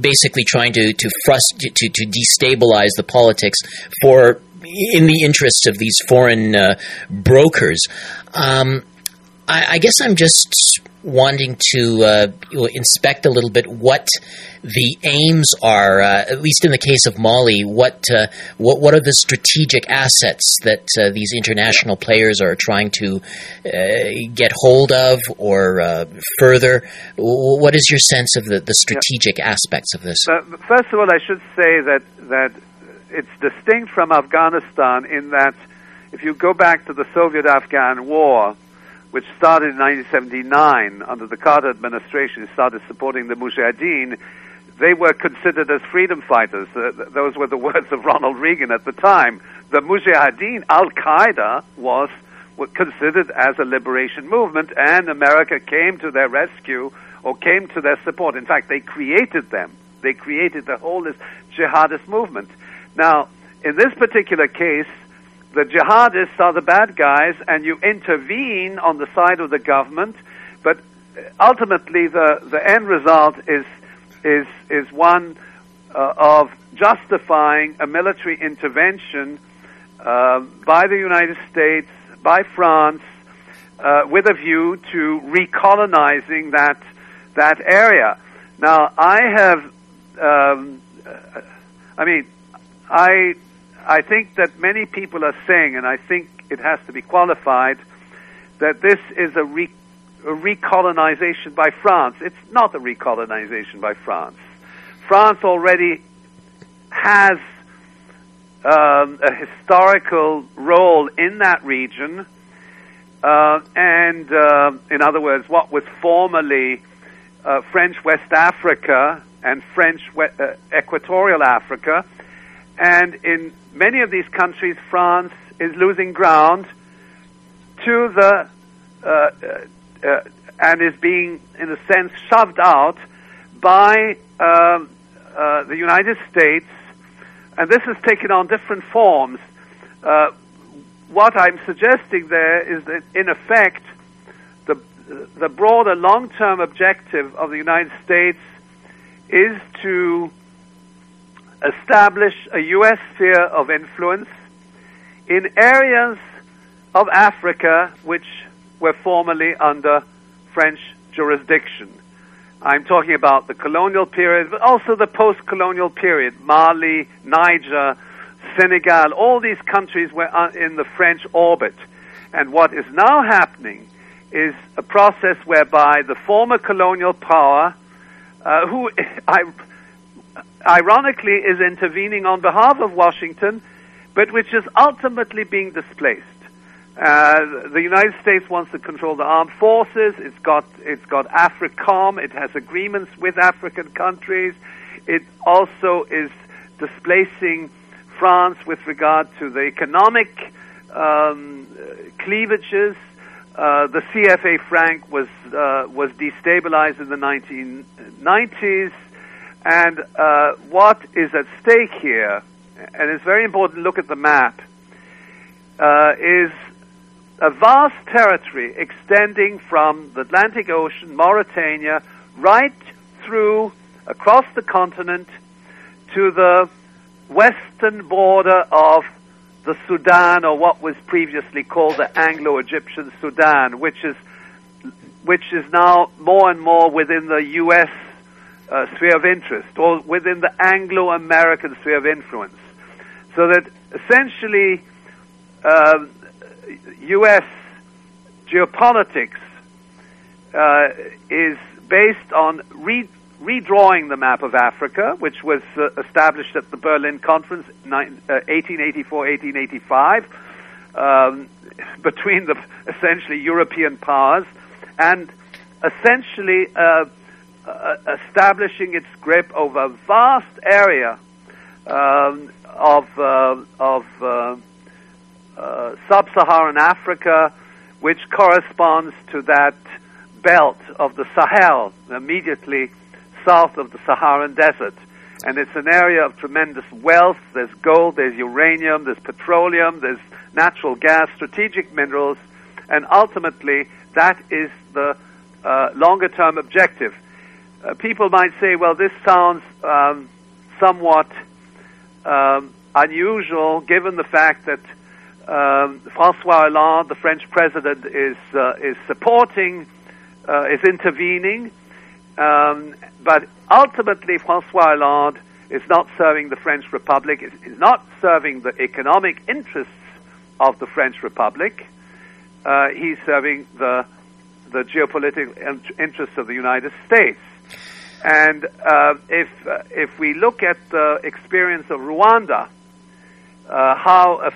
basically trying to to, frust- to to destabilize the politics for in the interests of these foreign uh, brokers. Um, I, I, guess I'm just wanting to uh, inspect a little bit what the aims are, uh, at least in the case of Mali. What uh, what what are the strategic assets that uh, these international players are trying to uh, get hold of or further? What is your sense of the, the strategic aspects of this? first of all, I should say that that it's distinct from Afghanistan in that if you go back to the Soviet-Afghan War which started in 1979 under the Carter administration, started supporting the Mujahideen, they were considered as freedom fighters. Those were the words of Ronald Reagan at the time. The Mujahideen, Al Qaeda, was considered as a liberation movement, and America came to their rescue or came to their support. In fact, they created them. They created the whole jihadist movement. Now, in this particular case, the jihadists are the bad guys, and you intervene on the side of the government, but ultimately the, the end result is, is, is one uh, of justifying a military intervention uh, by the United States, by France, uh, with a view to recolonizing that, that area. Now, I have, um, I mean, I I think that many people are saying, and I think it has to be qualified, that this is a, re- a recolonization by France. It's not a recolonization by France. France already has um, a historical role in that region, uh, and uh, in other words, what was formerly uh, French West Africa and French we- uh, Equatorial Africa, and in many of these countries, France is losing ground to the uh, uh, uh, and is being, in a sense, shoved out by um, uh, the United States, and this has taken on different forms. Uh, what I'm suggesting there is that, in effect, the the broader long-term objective of the United States is to establish a U.S. sphere of influence in areas of Africa which were formerly under French jurisdiction. I'm talking about the colonial period, but also the post colonial period Mali, Niger, Senegal, all these countries were in the French orbit. And what is now happening is a process whereby the former colonial power, uh, who I ironically is intervening on behalf of Washington, but which is ultimately being displaced. Uh, the United States wants to control the armed forces. It's got it's got AFRICOM. It has agreements with African countries. It also is displacing France with regard to the economic um, cleavages. Uh, the CFA franc was uh, was destabilized in the 1990s. And uh, what is at stake here, and it's very important to look at the map, uh, is a vast territory extending from the Atlantic Ocean, Mauritania, right through across the continent to the western border of the Sudan, or what was previously called the Anglo-Egyptian Sudan, which is which is now more and more within the U.S uh, sphere of interest or within the Anglo American sphere of influence. So that essentially uh, um, U.S. geopolitics uh, is based on re- redrawing the map of Africa, which was uh, established at the Berlin Conference, 1884-1885, uh, um, between the essentially European powers, and essentially uh, uh, establishing its grip over a vast area um, of uh, of uh, uh, sub-Saharan Africa, which corresponds to that belt of the Sahel immediately south of the Saharan Desert. and it's an area of tremendous wealth. There's gold, there's uranium, there's petroleum, there's natural gas, strategic minerals, and ultimately that is the uh, longer term objective. Uh, people might say, well, this sounds um, somewhat um, unusual given the fact that um, Francois Hollande, the French president, is, uh, is supporting, uh, is intervening. Um, but ultimately, Francois Hollande is not serving the French Republic, is, not serving the economic interests of the French Republic. Uh, he's serving the, the geopolitical interests of the United States. And uh, if, uh, if we look at the experience of Rwanda, uh, how, a,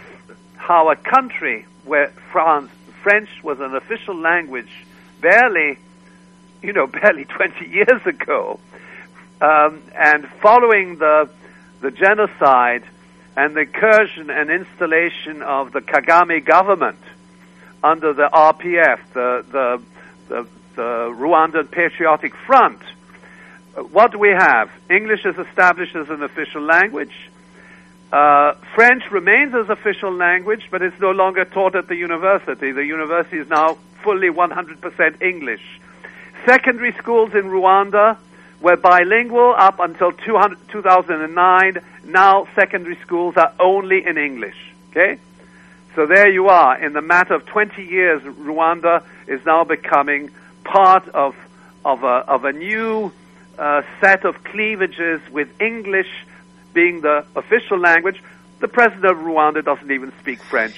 how a country where France, French was an official language barely, you know, barely 20 years ago, um, and following the, the genocide and the incursion and installation of the Kagame government under the RPF, the, the, the, the Rwandan Patriotic Front, what do we have? English is established as an official language. Uh, French remains as official language, but it's no longer taught at the university. The university is now fully 100% English. Secondary schools in Rwanda were bilingual up until 200, 2009. Now secondary schools are only in English. Okay? So there you are. In the matter of 20 years, Rwanda is now becoming part of, of, a, of a new uh, set of cleavages with English being the official language. The president of Rwanda doesn't even speak French.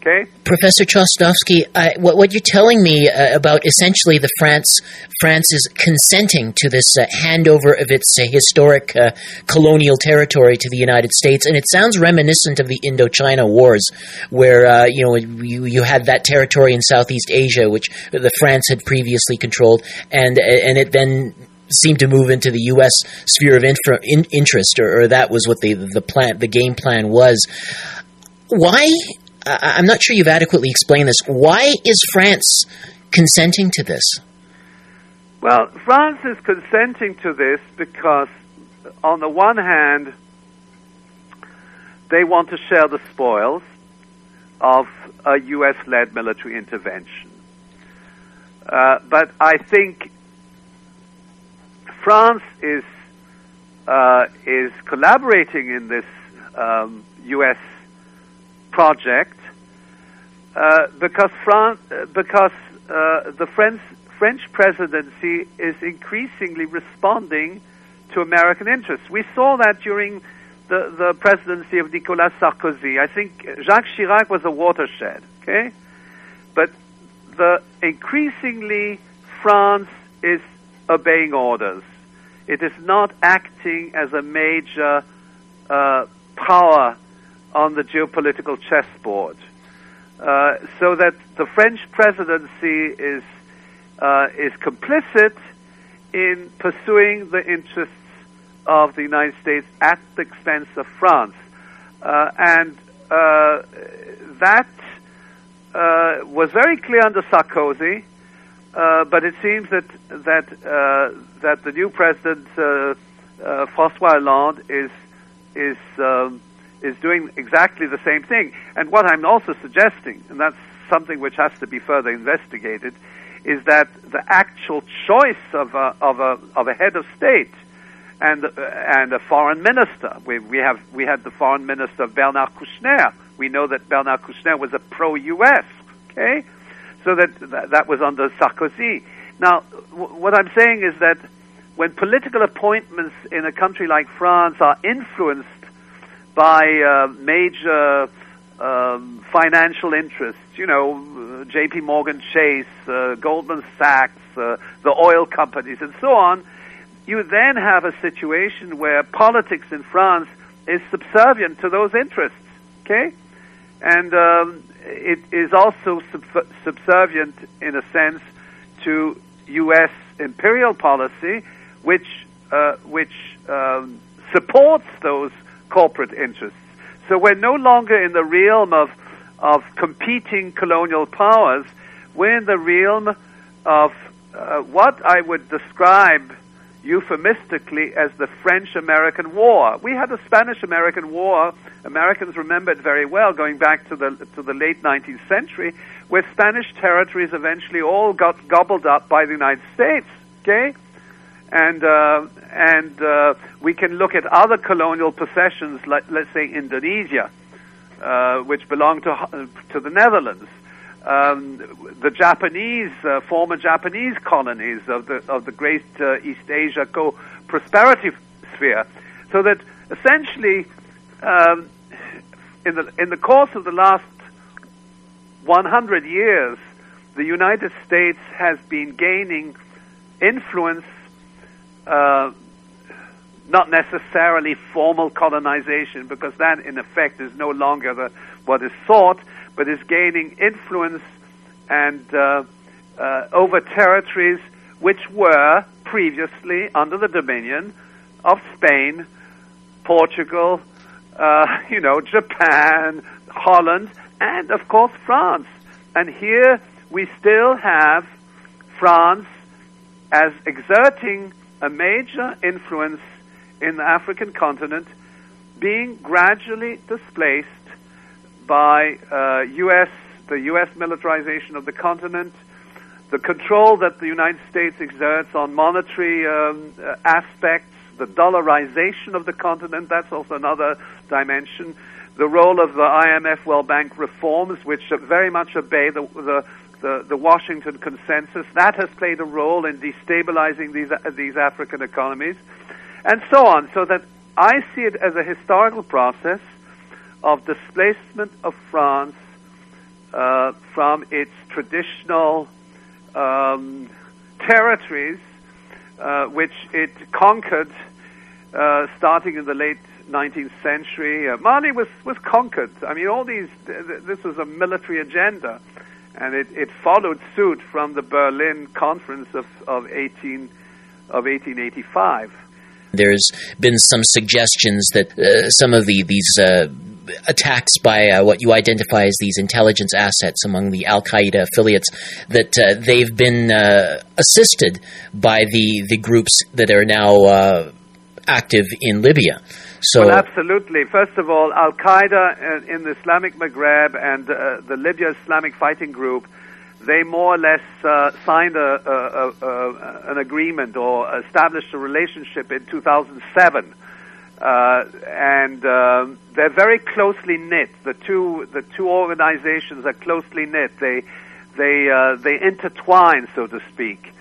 Okay. Professor Chossudovsky, what, what, you're telling me uh, about essentially the France France is consenting to this uh, handover of its uh, historic uh, colonial territory to the United States, and it sounds reminiscent of the Indochina Wars, where uh, you know you, you had that territory in Southeast Asia, which the France had previously controlled, and and it then seemed to move into the U.S. sphere of infra, in, interest, or, or, that was what the the plan, the game plan was. Why I'm not sure you've adequately explained this. Why is France consenting to this? Well, France is consenting to this because, on the one hand, they want to share the spoils of a U.S. led military intervention. Uh, but I think France is uh, is collaborating in this um, U.S. project uh, because France, uh, because uh, the French French presidency is increasingly responding to American interests. We saw that during the, the presidency of Nicolas Sarkozy. I think Jacques Chirac was a watershed, okay? But the increasingly France is obeying orders. It is not acting as a major uh, power on the geopolitical chessboard. Uh, so that the French presidency is uh, is complicit in pursuing the interests of the United States at the expense of France, uh, and uh, that uh, was very clear under Sarkozy. But it seems that that that the new president François Hollande is is um, is doing exactly the same thing. And what I'm also suggesting, and that's something which has to be further investigated, is that the actual choice of a, of a, of a head of state and, uh, and a foreign minister, we, we, have, we had the foreign minister Bernard Kouchner. We know that Bernard Kouchner was a pro-U.S., okay? So that, that, was under Sarkozy. Now, w- what I'm saying is that when political appointments in a country like France are influenced by uh, major um, financial interests, you know, J.P. Morgan Chase, uh, Goldman Sachs, uh, the oil companies, and so on, you then have a situation where politics in France is subservient to those interests, okay? And um, it is also sub- subservient, in a sense, to U.S. imperial policy, which uh, which um, supports those corporate interests. So we're no longer in the realm of, of competing colonial powers. We're in the realm of uh, what I would describe euphemistically as the French American War. We had the Spanish American War. Americans remember it very well going back to the to the late 19th century where Spanish territories eventually all got gobbled up by the United States, okay? And uh, and uh, we can look at other colonial possessions like let's say Indonesia uh, which belonged to to the Netherlands um, the Japanese, uh, former Japanese colonies of the of the great uh, East Asia co-prosperity sphere, so that essentially, um, in the in the course of the last 100 years, the United States has been gaining influence. Uh, not necessarily formal colonization, because that, in effect, is no longer the, what is sought but is gaining influence and uh, uh, over territories which were previously under the dominion of Spain, Portugal, uh, you know, Japan, Holland, and of course France. And here we still have France as exerting a major influence in the African continent being gradually displaced by uh, U.S. the U.S. militarization of the continent, the control that the United States exerts on monetary um, uh, aspects, the dollarization of the continent. That's also another dimension. The role of the IMF World Bank reforms, which very much obey the, the the, the Washington consensus. That has played a role in destabilizing these, uh, these African economies, and so on. So that I see it as a historical process of displacement of France uh, from its traditional um, territories, uh, which it conquered uh, starting in the late 19th century. Uh, Mali was, was conquered. I mean, all these, th- th- this was a military agenda, and it, it followed suit from the Berlin Conference of, of, 18, of 1885. There's been some suggestions that uh, some of the, these uh, attacks by uh, what you identify as these intelligence assets among the Al Qaeda affiliates that uh, they've been uh, assisted by the the groups that are now uh, active in Libya. So well, absolutely. First of all, Al Qaeda in the Islamic Maghreb and uh, the Libya Islamic Fighting Group. They more or less uh, signed a, a, a, an agreement or established a relationship in 2007 uh, and um, they're very closely knit. The two the two organizations are closely knit. They they uh, they intertwine, so to speak.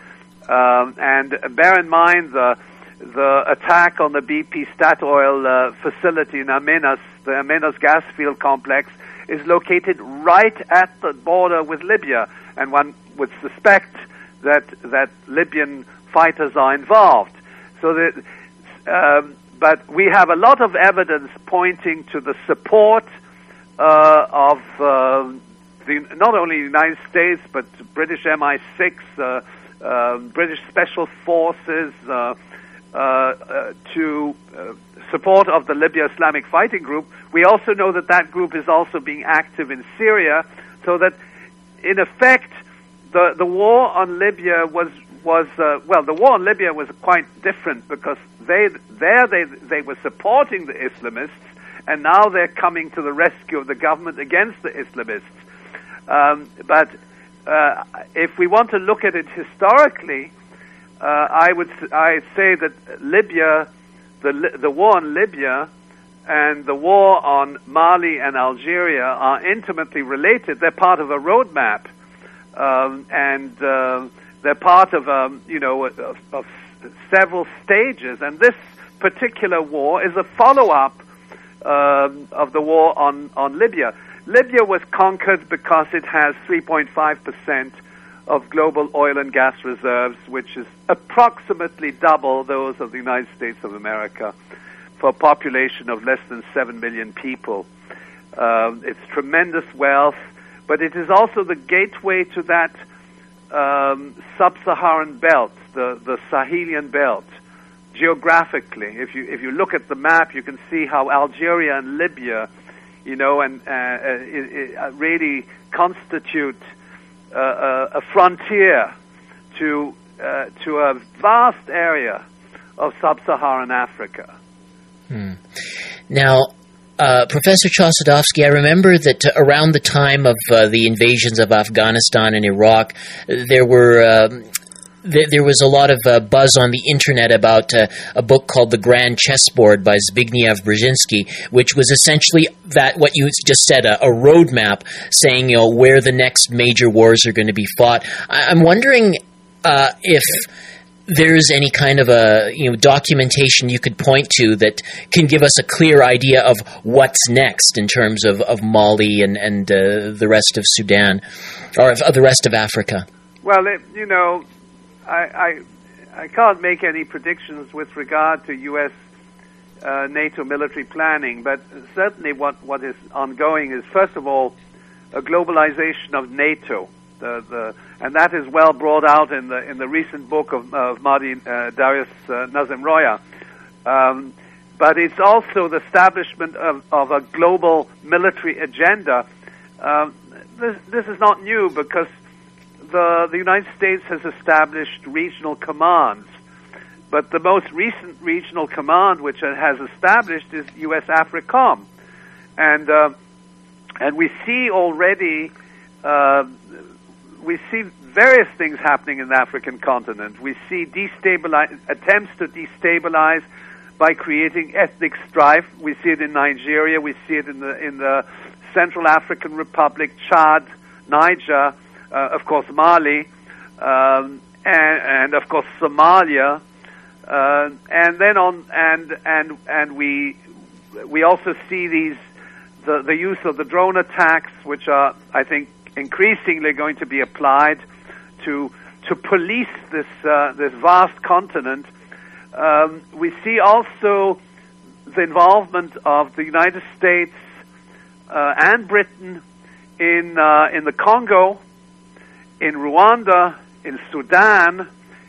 Um, and bear in mind the the attack on the BP Statoil uh, facility in Amenas, the Amenas gas field complex, is located right at the border with Libya, and one would suspect that that Libyan fighters are involved. So that. Um, but we have a lot of evidence pointing to the support uh, of uh, the, not only the United States but British MI6, uh, um, British Special Forces, uh, uh, uh, to support of the Libya Islamic Fighting Group. We also know that that group is also being active in Syria, so that in effect the the war on Libya was was uh, well, the war in Libya was quite different because they there they they were supporting the Islamists, and now they're coming to the rescue of the government against the Islamists. Um, but uh, if we want to look at it historically, uh, I would I say that Libya, the the war in Libya, and the war on Mali and Algeria are intimately related. They're part of a roadmap, um, and uh, they're part of, um, you know, of, of several stages, and this particular war is a follow-up um, of the war on, on Libya. Libya was conquered because it has 3.5 percent of global oil and gas reserves, which is approximately double those of the United States of America, for a population of less than 7 million people. Um, it's tremendous wealth, but it is also the gateway to that um, sub-Saharan belt, the, the Sahelian belt, geographically. If you if you look at the map, you can see how Algeria and Libya, you know, and uh, uh, it, it uh, really constitute uh, a, a, frontier to uh, to a vast area of sub-Saharan Africa. Hmm. Now, uh, Professor Chossudovsky, I remember that around the time of uh, the invasions of Afghanistan and Iraq, there were um, there was a lot of uh, buzz on the internet about uh, a book called The Grand Chessboard by Zbigniew Brzezinski, which was essentially that what you just said a, a roadmap saying you know where the next major wars are going to be fought. I- am wondering uh, if there's any kind of a you know documentation you could point to that can give us a clear idea of what's next in terms of, of Mali and and uh, the rest of Sudan or of, of the rest of Africa. Well, it, you know, I, I, I can't make any predictions with regard to U.S. Uh, NATO military planning, but certainly what, what is ongoing is, first of all, a globalization of NATO. The, the, and that is well brought out in the, in the recent book of, of Mahdi uh, Darius uh, Nazemroaya. Um, but it's also the establishment of, of a global military agenda. Um, this, this is not new because the, the United States has established regional commands. But the most recent regional command which it has established is U.S. AFRICOM. And, uh, and we see already, uh, we see various things happening in the African continent. We see destabilize, attempts to destabilize by creating ethnic strife. We see it in Nigeria. We see it in the, in the Central African Republic, Chad, Niger uh, of course, Mali, um, and, and, of course Somalia, uh, and then on and and and we we also see these the the use of the drone attacks, which are I think increasingly going to be applied to to police this uh, this vast continent. Um, we see also the involvement of the United States uh, and Britain in uh, in the Congo, in Rwanda, in Sudan,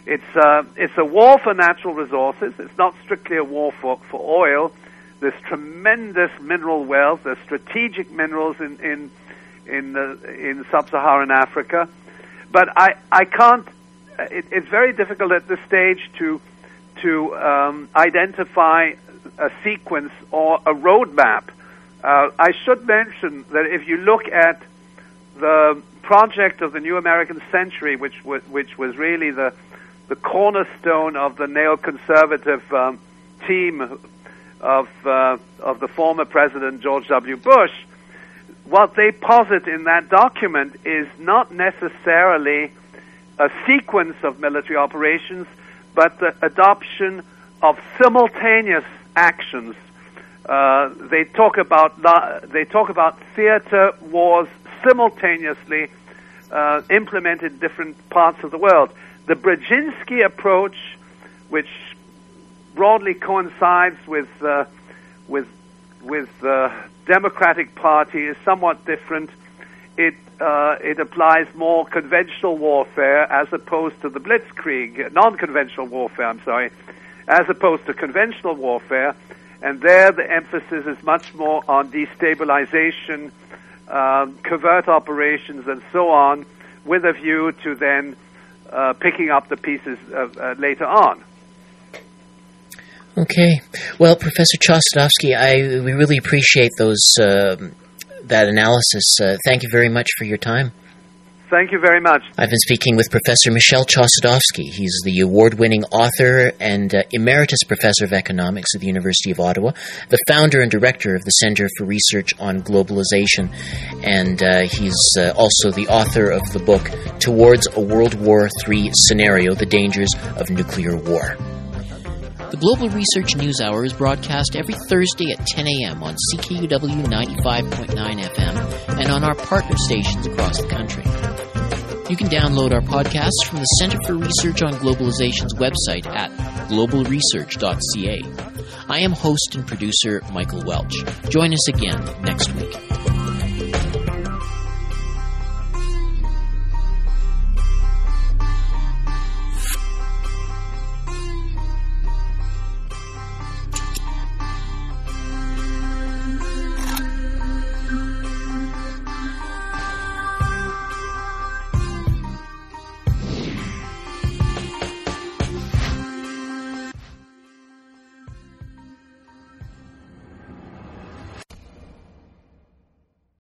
it's, uh, it's a war for natural resources. It's not strictly a war for, for oil. There's tremendous mineral wealth. There's strategic minerals in, in, in, in sub-Saharan Africa. But I, I can't, it, it's very difficult at this stage to, to um, identify a sequence or a roadmap. Uh, I should mention that if you look at the project of the New American Century, which was, which was really the, the cornerstone of the neoconservative um, team of, uh, of the former President George W. Bush, what they posit in that document is not necessarily a sequence of military operations, but the adoption of simultaneous actions. Uh, they talk about they talk about theater wars simultaneously uh, implemented in different parts of the world. The Brzezinski approach, which broadly coincides with uh, with with the Democratic Party, is somewhat different. It uh, it applies more conventional warfare as opposed to the blitzkrieg, non-conventional warfare. I'm sorry, as opposed to conventional warfare, and there the emphasis is much more on destabilization um, covert operations, and so on, with a view to then uh, picking up the pieces uh, later on. Okay. Well, Professor Chossudovsky, I we really appreciate those uh, that analysis. Uh, thank you very much for your time. Thank you very much. I've been speaking with Professor Michel Chossudovsky. He's the award winning author and uh, emeritus professor of economics at the University of Ottawa, the founder and director of the Center for Research on Globalization, and uh, he's uh, also the author of the book Towards a World War III Scenario The Dangers of Nuclear War. The Global Research News Hour is broadcast every Thursday at 10 a.m. on CKUW 95.9 FM and on our partner stations across the country. You can download our podcasts from the Center for Research on Globalization's website at globalresearch.ca. I am host and producer Michael Welch. Join us again next week.